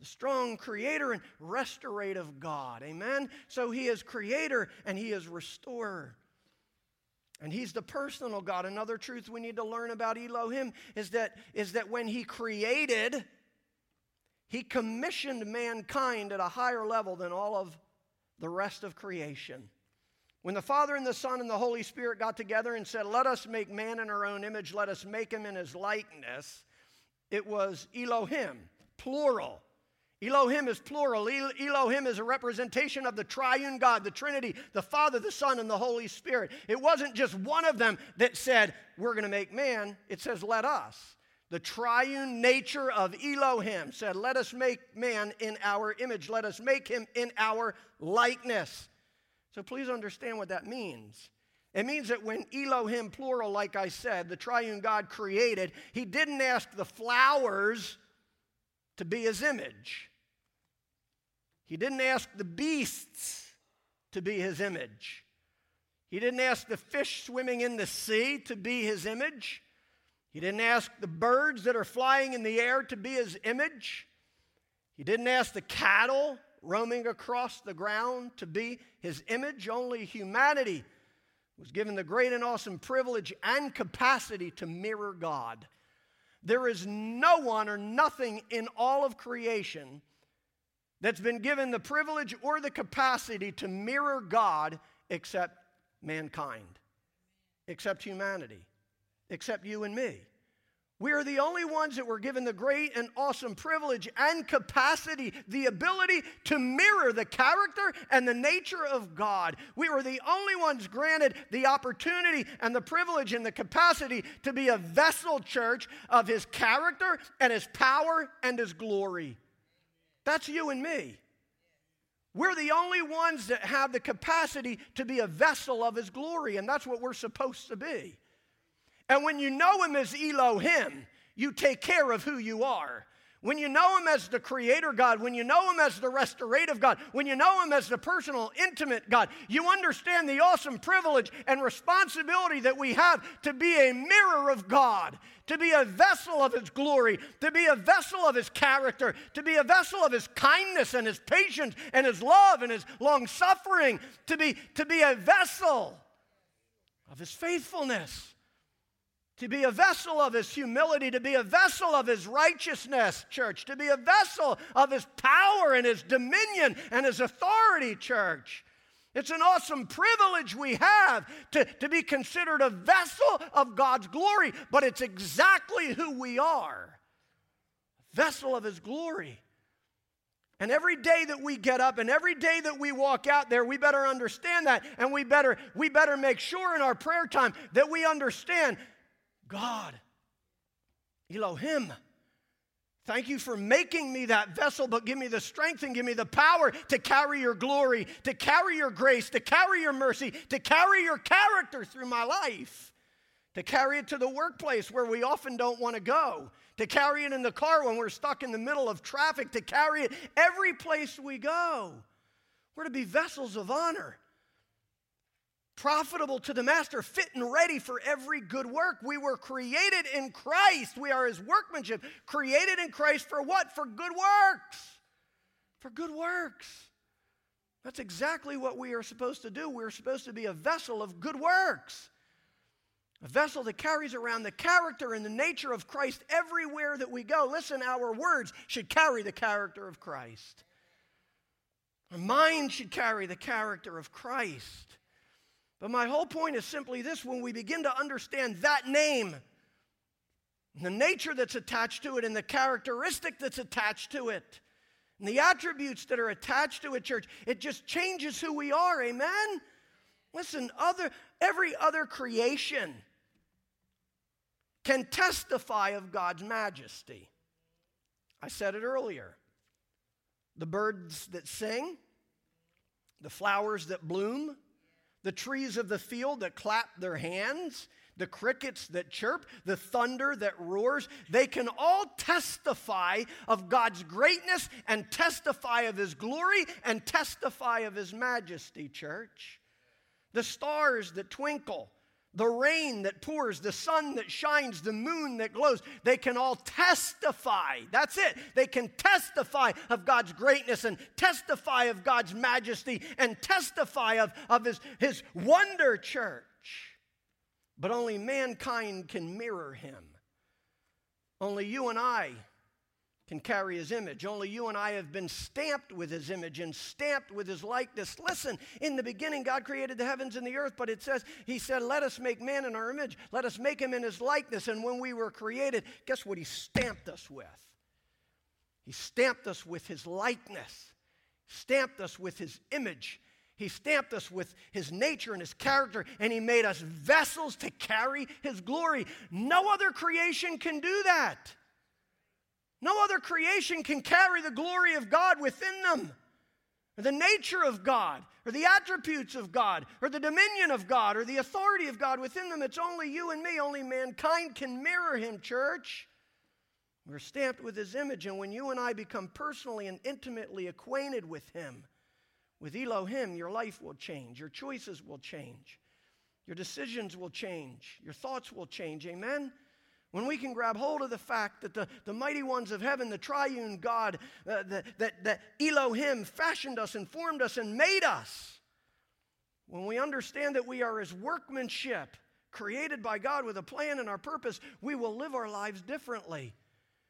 the strong creator and restorative God. Amen. So he is creator and he is restorer. And he's the personal God. Another truth we need to learn about Elohim is that, is that when he created, he commissioned mankind at a higher level than all of the rest of creation. When the Father and the Son and the Holy Spirit got together and said, Let us make man in our own image, let us make him in his likeness, it was Elohim, plural. Elohim is plural. Elohim is a representation of the triune God, the Trinity, the Father, the Son, and the Holy Spirit. It wasn't just one of them that said, We're going to make man. It says, Let us. The triune nature of Elohim said, Let us make man in our image. Let us make him in our likeness. So please understand what that means. It means that when Elohim, plural, like I said, the triune God created, he didn't ask the flowers to be his image. He didn't ask the beasts to be his image. He didn't ask the fish swimming in the sea to be his image. He didn't ask the birds that are flying in the air to be his image. He didn't ask the cattle roaming across the ground to be his image. Only humanity was given the great and awesome privilege and capacity to mirror God. There is no one or nothing in all of creation that's been given the privilege or the capacity to mirror God except mankind, except humanity, except you and me. We are the only ones that were given the great and awesome privilege and capacity, the ability to mirror the character and the nature of God. We were the only ones granted the opportunity and the privilege and the capacity to be a vessel church of His character and His power and His glory. That's you and me. We're the only ones that have the capacity to be a vessel of His glory, and that's what we're supposed to be. And when you know him as Elohim, you take care of who you are. When you know him as the creator God, when you know him as the restorative God, when you know him as the personal, intimate God, you understand the awesome privilege and responsibility that we have to be a mirror of God, to be a vessel of his glory, to be a vessel of his character, to be a vessel of his kindness and his patience and his love and his long suffering, to be, to be a vessel of his faithfulness to be a vessel of his humility, to be a vessel of his righteousness, church, to be a vessel of his power and his dominion and his authority, church. It's an awesome privilege we have to, to be considered a vessel of God's glory, but it's exactly who we are a vessel of his glory. And every day that we get up and every day that we walk out there, we better understand that. And we better, we better make sure in our prayer time that we understand God, Elohim. Thank you for making me that vessel, but give me the strength and give me the power to carry your glory, to carry your grace, to carry your mercy, to carry your character through my life, to carry it to the workplace where we often don't want to go, to carry it in the car when we're stuck in the middle of traffic, to carry it every place we go. We're to be vessels of honor profitable to the master, fit and ready for every good work. We were created in Christ. We are his workmanship, created in Christ for what? For good works. For good works. That's exactly what we are supposed to do. We're supposed to be a vessel of good works. A vessel that carries around the character and the nature of Christ everywhere that we go. Listen, our words should carry the character of Christ. Our mind should carry the character of Christ. But my whole point is simply this when we begin to understand that name, the nature that's attached to it, and the characteristic that's attached to it, and the attributes that are attached to it, church, it just changes who we are. Amen? Listen, other, every other creation can testify of God's majesty. I said it earlier. The birds that sing, the flowers that bloom, the trees of the field that clap their hands, the crickets that chirp, the thunder that roars, they can all testify of God's greatness and testify of His glory and testify of His majesty, church. The stars that twinkle, the rain that pours, the sun that shines, the moon that glows, they can all testify. That's it. They can testify of God's greatness and testify of God's majesty and testify of, of his, his wonder, church. But only mankind can mirror him. Only you and I can carry his image. Only you and I have been stamped with his image and stamped with his likeness. Listen, in the beginning, God created the heavens and the earth, but it says, He said, Let us make man in our image. Let us make him in his likeness. And when we were created, guess what He stamped us with? He stamped us with his likeness, stamped us with his image. He stamped us with his nature and his character, and he made us vessels to carry his glory. No other creation can do that. No other creation can carry the glory of God within them, or the nature of God, or the attributes of God, or the dominion of God, or the authority of God within them. It's only you and me, only mankind can mirror Him, church. We're stamped with His image, and when you and I become personally and intimately acquainted with Him, with Elohim, your life will change, your choices will change, your decisions will change, your thoughts will change. Amen? When we can grab hold of the fact that the, the mighty ones of heaven, the triune God, uh, the, that, that Elohim fashioned us and formed us and made us, when we understand that we are his workmanship, created by God with a plan and our purpose, we will live our lives differently.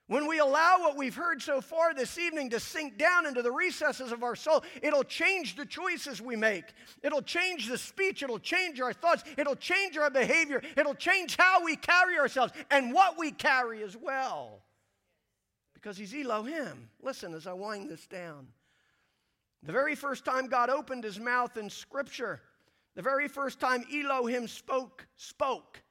When we allow what we've heard so far this evening to sink down into the recesses of our soul, it'll change the choices we make. It'll change the speech. It'll change our thoughts. It'll change our behavior. It'll change how we carry ourselves and what we carry as well. Because He's Elohim. Listen as I wind this down. The very first time God opened His mouth in Scripture, the very first time Elohim spoke, spoke,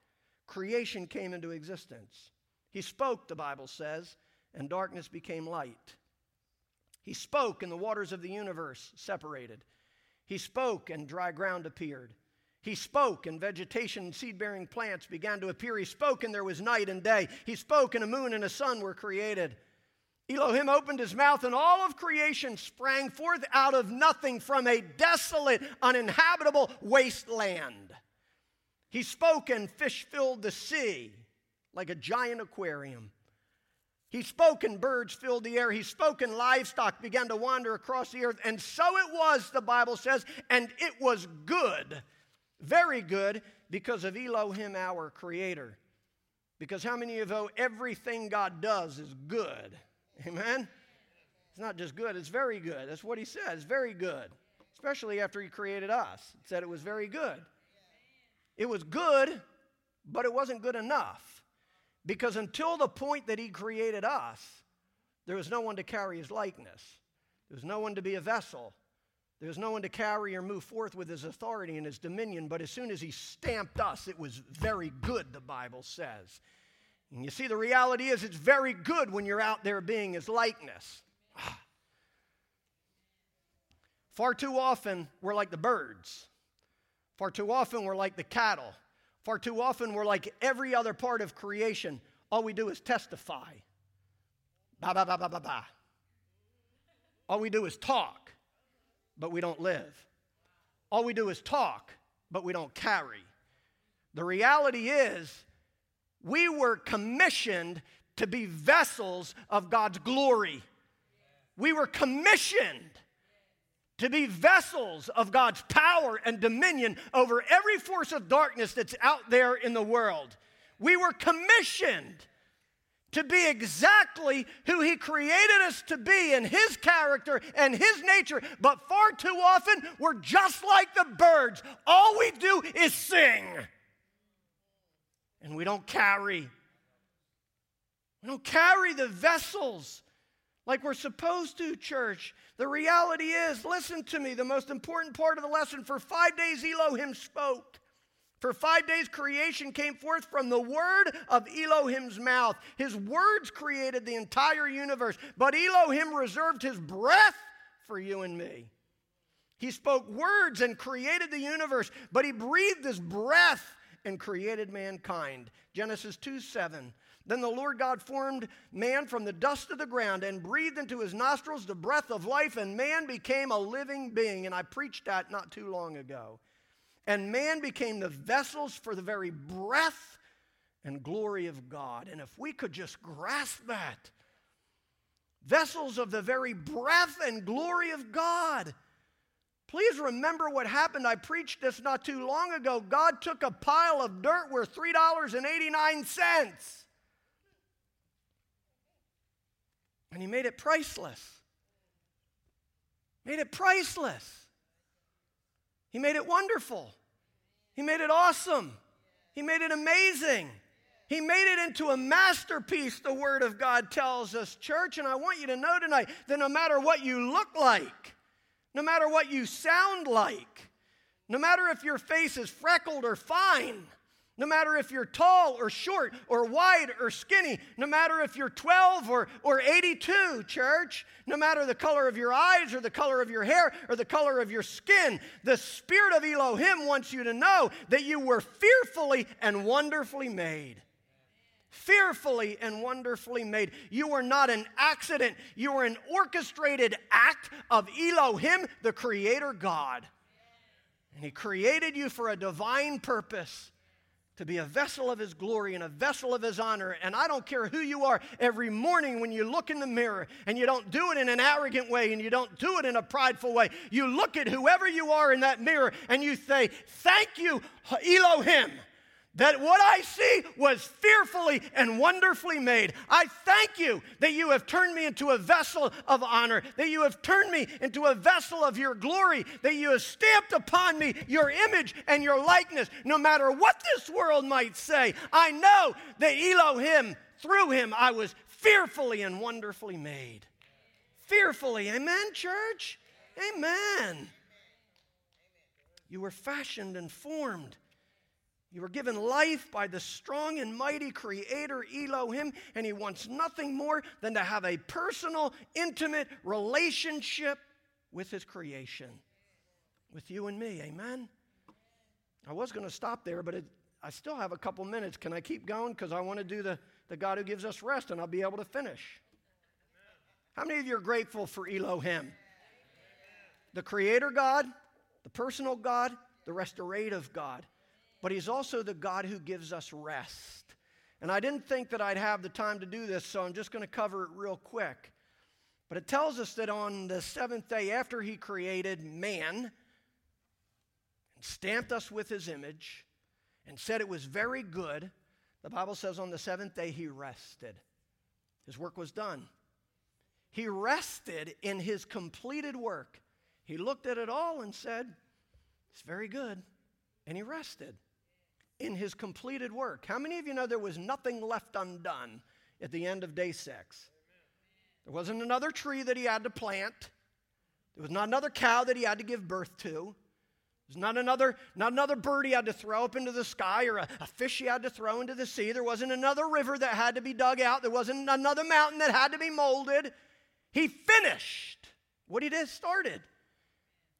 creation came into existence. He spoke, the Bible says, and darkness became light. He spoke, and the waters of the universe separated. He spoke, and dry ground appeared. He spoke, and vegetation and seed bearing plants began to appear. He spoke, and there was night and day. He spoke, and a moon and a sun were created. Elohim opened his mouth, and all of creation sprang forth out of nothing from a desolate, uninhabitable wasteland. He spoke, and fish filled the sea like a giant aquarium. He spoke, and birds filled the air. He spoke, and livestock began to wander across the earth. And so it was, the Bible says, and it was good, very good, because of Elohim, our Creator. Because how many of you know everything God does is good? Amen? It's not just good, it's very good. That's what He says, very good. Especially after He created us. It said it was very good. It was good, but it wasn't good enough. Because until the point that He created us, there was no one to carry His likeness, there was no one to be a vessel. There was no one to carry or move forth with his authority and his dominion, but as soon as he stamped us, it was very good, the Bible says. And you see, the reality is it's very good when you're out there being his likeness. *sighs* Far too often, we're like the birds. Far too often, we're like the cattle. Far too often, we're like every other part of creation. All we do is testify. Ba, ba, ba, ba, ba, ba. All we do is talk, but we don't live. All we do is talk, but we don't carry. The reality is, we were commissioned to be vessels of God's glory. We were commissioned to be vessels of God's power and dominion over every force of darkness that's out there in the world. We were commissioned to be exactly who He created us to be in His character and His nature, but far too often we're just like the birds. All we do is sing, and we don't carry. We don't carry the vessels like we're supposed to, church. The reality is, listen to me, the most important part of the lesson for five days, Elohim spoke. For five days, creation came forth from the word of Elohim's mouth. His words created the entire universe, but Elohim reserved his breath for you and me. He spoke words and created the universe, but he breathed his breath and created mankind. Genesis 2 7. Then the Lord God formed man from the dust of the ground and breathed into his nostrils the breath of life, and man became a living being. And I preached that not too long ago. And man became the vessels for the very breath and glory of God. And if we could just grasp that, vessels of the very breath and glory of God. Please remember what happened. I preached this not too long ago. God took a pile of dirt worth $3.89 and He made it priceless. Made it priceless. He made it wonderful. He made it awesome. He made it amazing. He made it into a masterpiece, the Word of God tells us, church. And I want you to know tonight that no matter what you look like, no matter what you sound like, no matter if your face is freckled or fine, no matter if you're tall or short or wide or skinny, no matter if you're 12 or, or 82, church, no matter the color of your eyes or the color of your hair or the color of your skin, the Spirit of Elohim wants you to know that you were fearfully and wonderfully made. Fearfully and wonderfully made. You were not an accident, you were an orchestrated act of Elohim, the Creator God. And He created you for a divine purpose to be a vessel of His glory and a vessel of His honor. And I don't care who you are, every morning when you look in the mirror and you don't do it in an arrogant way and you don't do it in a prideful way, you look at whoever you are in that mirror and you say, Thank you, Elohim that what I see was fearfully and wonderfully made. I thank you that you have turned me into a vessel of honor, that you have turned me into a vessel of your glory, that you have stamped upon me your image and your likeness. No matter what this world might say, I know that Elohim, through him, I was fearfully and wonderfully made. Fearfully. Amen, church? Amen. You were fashioned and formed you were given life by the strong and mighty Creator Elohim, and He wants nothing more than to have a personal, intimate relationship with His creation, with you and me. Amen? I was going to stop there, but it, I still have a couple minutes. Can I keep going? Because I want to do the, the God who gives us rest, and I'll be able to finish. How many of you are grateful for Elohim? The Creator God, the personal God, the restorative God but He's also the God who gives us rest. And I didn't think that I'd have the time to do this, so I'm just going to cover it real quick. But it tells us that on the seventh day after He created man, and stamped us with His image, and said it was very good, the Bible says on the seventh day He rested. His work was done. He rested in His completed work. He looked at it all and said, It's very good. And He rested in his completed work. How many of you know there was nothing left undone at the end of day six? There wasn't another tree that he had to plant. There was not another cow that he had to give birth to. There's not another, not another bird he had to throw up into the sky or a, a, fish he had to throw into the sea. There wasn't another river that had to be dug out. There wasn't another mountain that had to be molded. He finished what he did started.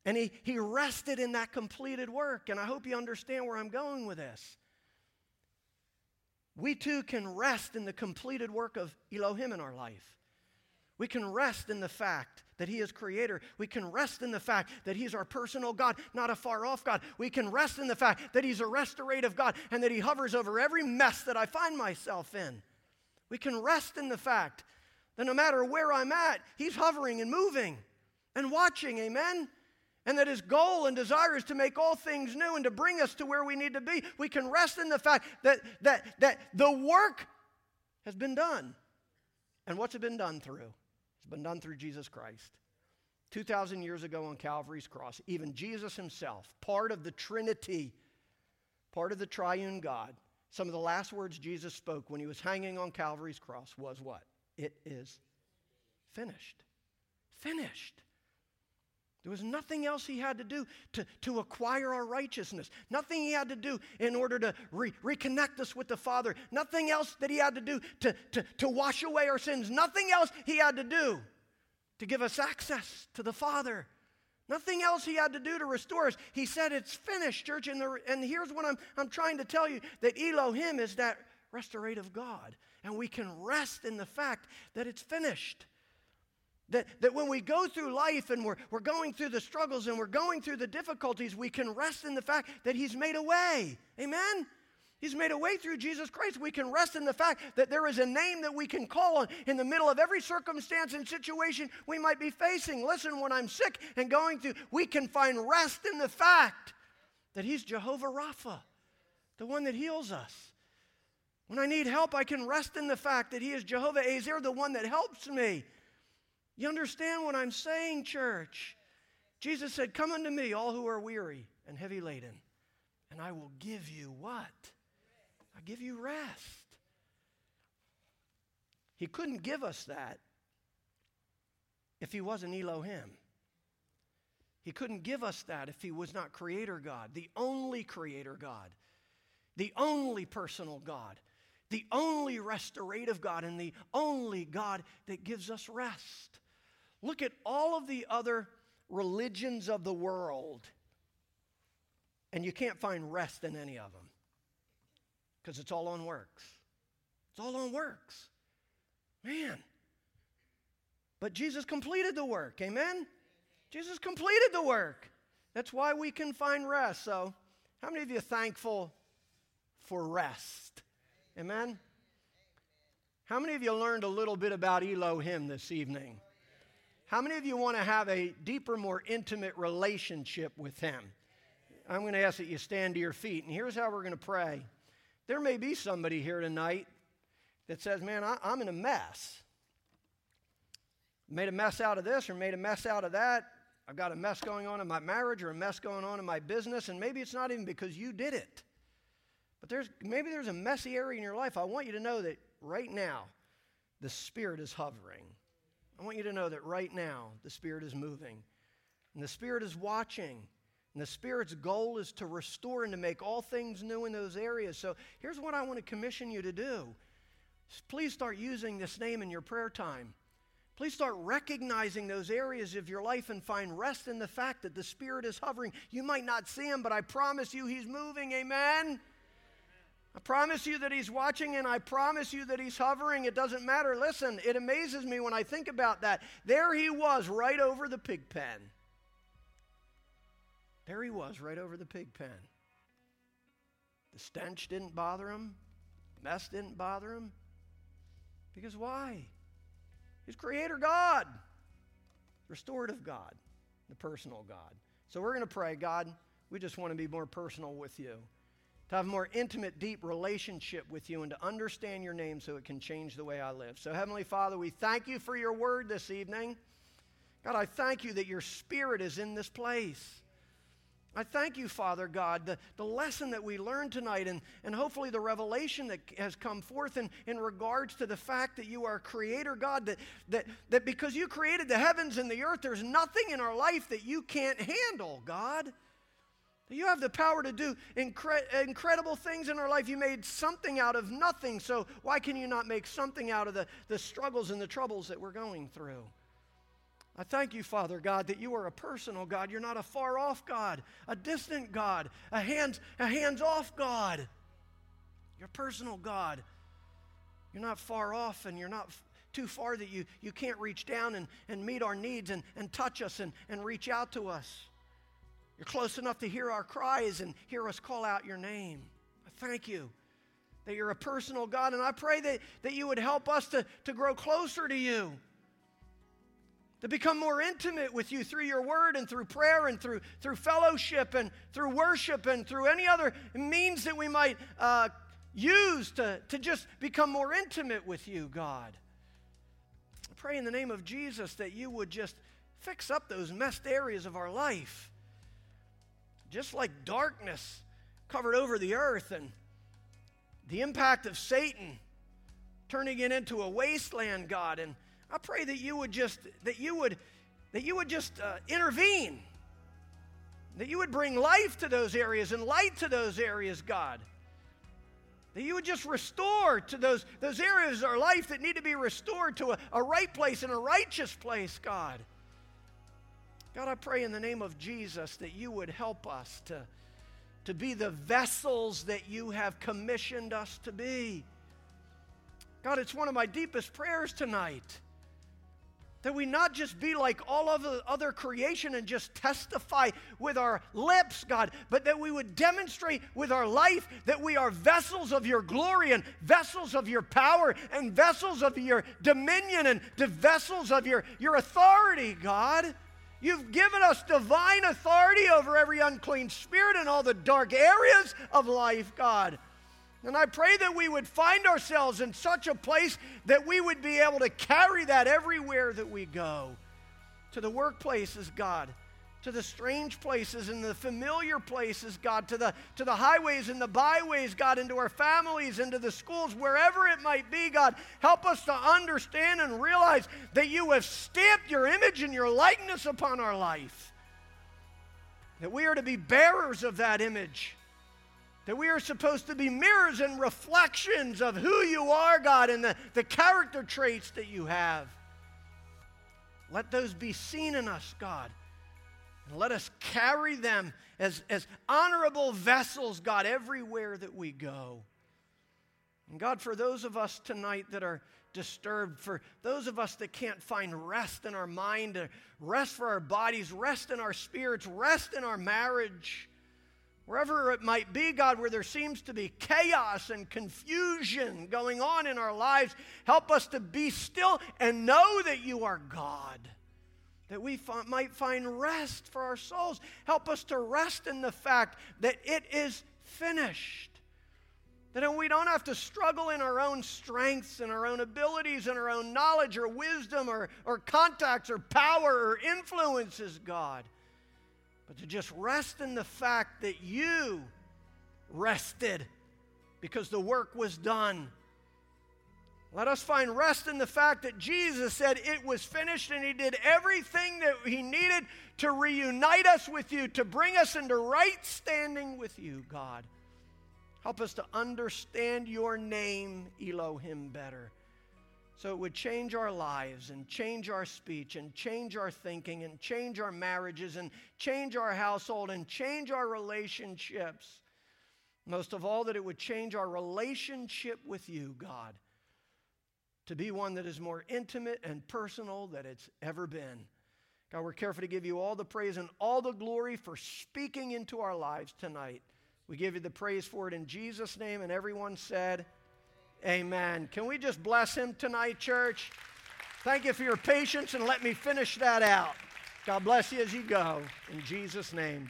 And he, he rested in that completed work. And I hope you understand where I'm going with this. We too can rest in the completed work of Elohim in our life. We can rest in the fact that He is Creator. We can rest in the fact that He's our personal God, not a far off God. We can rest in the fact that He's a restorative God and that He hovers over every mess that I find myself in. We can rest in the fact that no matter where I'm at, He's hovering and moving and watching. Amen? And that his goal and desire is to make all things new and to bring us to where we need to be, we can rest in the fact that, that, that the work has been done. And what's it been done through? It's been done through Jesus Christ. 2,000 years ago on Calvary's cross, even Jesus himself, part of the Trinity, part of the triune God, some of the last words Jesus spoke when he was hanging on Calvary's cross was what? It is finished. Finished. There was nothing else he had to do to, to acquire our righteousness. Nothing he had to do in order to re- reconnect us with the Father. Nothing else that he had to do to, to, to wash away our sins. Nothing else he had to do to give us access to the Father. Nothing else he had to do to restore us. He said, It's finished, church. And, the, and here's what I'm, I'm trying to tell you that Elohim is that restorative God. And we can rest in the fact that it's finished. That, that when we go through life and we're, we're going through the struggles and we're going through the difficulties, we can rest in the fact that He's made a way. Amen? He's made a way through Jesus Christ. We can rest in the fact that there is a name that we can call on in the middle of every circumstance and situation we might be facing. Listen, when I'm sick and going through, we can find rest in the fact that He's Jehovah Rapha, the one that heals us. When I need help, I can rest in the fact that He is Jehovah Ezer, the one that helps me. You understand what I'm saying, church? Jesus said, Come unto me, all who are weary and heavy laden, and I will give you what? I give you rest. He couldn't give us that if he wasn't Elohim. He couldn't give us that if he was not Creator God, the only Creator God, the only personal God, the only restorative God, and the only God that gives us rest. Look at all of the other religions of the world, and you can't find rest in any of them because it's all on works. It's all on works. Man. But Jesus completed the work. Amen? Jesus completed the work. That's why we can find rest. So, how many of you are thankful for rest? Amen? How many of you learned a little bit about Elohim this evening? How many of you want to have a deeper, more intimate relationship with Him? I'm going to ask that you stand to your feet, and here's how we're going to pray. There may be somebody here tonight that says, Man, I, am in a mess. Made a mess out of this or made a mess out of that. I've got a mess going on in my marriage or a mess going on in my business, and maybe it's not even because you did it. But there's, maybe there's a messy area in your life. I want you to know that right now, the Spirit is hovering. I want you to know that right now, the Spirit is moving. And the Spirit is watching. And the Spirit's goal is to restore and to make all things new in those areas. So here's what I want to commission you to do. Please start using this name in your prayer time. Please start recognizing those areas of your life and find rest in the fact that the Spirit is hovering. You might not see Him, but I promise you He's moving. Amen? I promise you that He's watching and I promise you that He's hovering. It doesn't matter. Listen, it amazes me when I think about that. There He was right over the pig pen. There he was, right over the pig pen. The stench didn't bother him, the mess didn't bother him. Because why? He's creator God, restorative God, the personal God. So we're going to pray, God, we just want to be more personal with you, to have a more intimate, deep relationship with you, and to understand your name so it can change the way I live. So, Heavenly Father, we thank you for your word this evening. God, I thank you that your spirit is in this place. I thank you, Father God, the, the lesson that we learned tonight and, and hopefully the revelation that has come forth in, in regards to the fact that you are creator God, that, that, that because you created the heavens and the earth, there's nothing in our life that you can't handle, God. You have the power to do incre- incredible things in our life. You made something out of nothing, so why can you not make something out of the, the struggles and the troubles that we're going through? I thank you, Father God, that you are a personal God. You're not a far off God, a distant God, a hands, a hands off God. You're a personal God. You're not far off and you're not f- too far that you, you can't reach down and, and meet our needs and, and touch us and, and reach out to us. You're close enough to hear our cries and hear us call out your name. I thank you that you're a personal God, and I pray that, that you would help us to, to grow closer to you to become more intimate with you through your word and through prayer and through, through fellowship and through worship and through any other means that we might uh, use to, to just become more intimate with you, God. I pray in the name of Jesus that you would just fix up those messed areas of our life. Just like darkness covered over the earth and the impact of Satan turning it into a wasteland, God, and I pray that you would just that you would that you would just uh, intervene. That you would bring life to those areas and light to those areas, God. That you would just restore to those, those areas of our life that need to be restored to a, a right place and a righteous place, God. God, I pray in the name of Jesus that you would help us to, to be the vessels that you have commissioned us to be. God, it's one of my deepest prayers tonight that we not just be like all of the other creation and just testify with our lips, God, but that we would demonstrate with our life that we are vessels of your glory and vessels of your power and vessels of your dominion and vessels of your, your authority, God. You've given us divine authority over every unclean spirit and all the dark areas of life, God. And I pray that we would find ourselves in such a place that we would be able to carry that everywhere that we go. To the workplaces, God, to the strange places and the familiar places, God, to the, to the highways and the byways, God, into our families, into the schools, wherever it might be, God. Help us to understand and realize that you have stamped your image and your likeness upon our life. That we are to be bearers of that image. That we are supposed to be mirrors and reflections of who you are, God, and the, the character traits that you have. Let those be seen in us, God. Let us carry them as, as honorable vessels, God, everywhere that we go. And God, for those of us tonight that are disturbed, for those of us that can't find rest in our mind, uh, rest for our bodies, rest in our spirits, rest in our marriage, Wherever it might be, God, where there seems to be chaos and confusion going on in our lives, help us to be still and know that you are God. That we might find rest for our souls. Help us to rest in the fact that it is finished. That we don't have to struggle in our own strengths and our own abilities and our own knowledge or wisdom or, or contacts or power or influences, God but to just rest in the fact that you rested because the work was done. Let us find rest in the fact that Jesus said it was finished and he did everything that he needed to reunite us with you, to bring us into right standing with you, God. Help us to understand your name, Elohim, better. So it would change our lives and change our speech and change our thinking and change our marriages and change our household and change our relationships. Most of all, that it would change our relationship with you, God, to be one that is more intimate and personal than it's ever been. God, we're careful to give you all the praise and all the glory for speaking into our lives tonight. We give you the praise for it in Jesus' name. And everyone said, Amen. Can we just bless him tonight, church? Thank you for your patience and let me finish that out. God bless you as you go. In Jesus' name.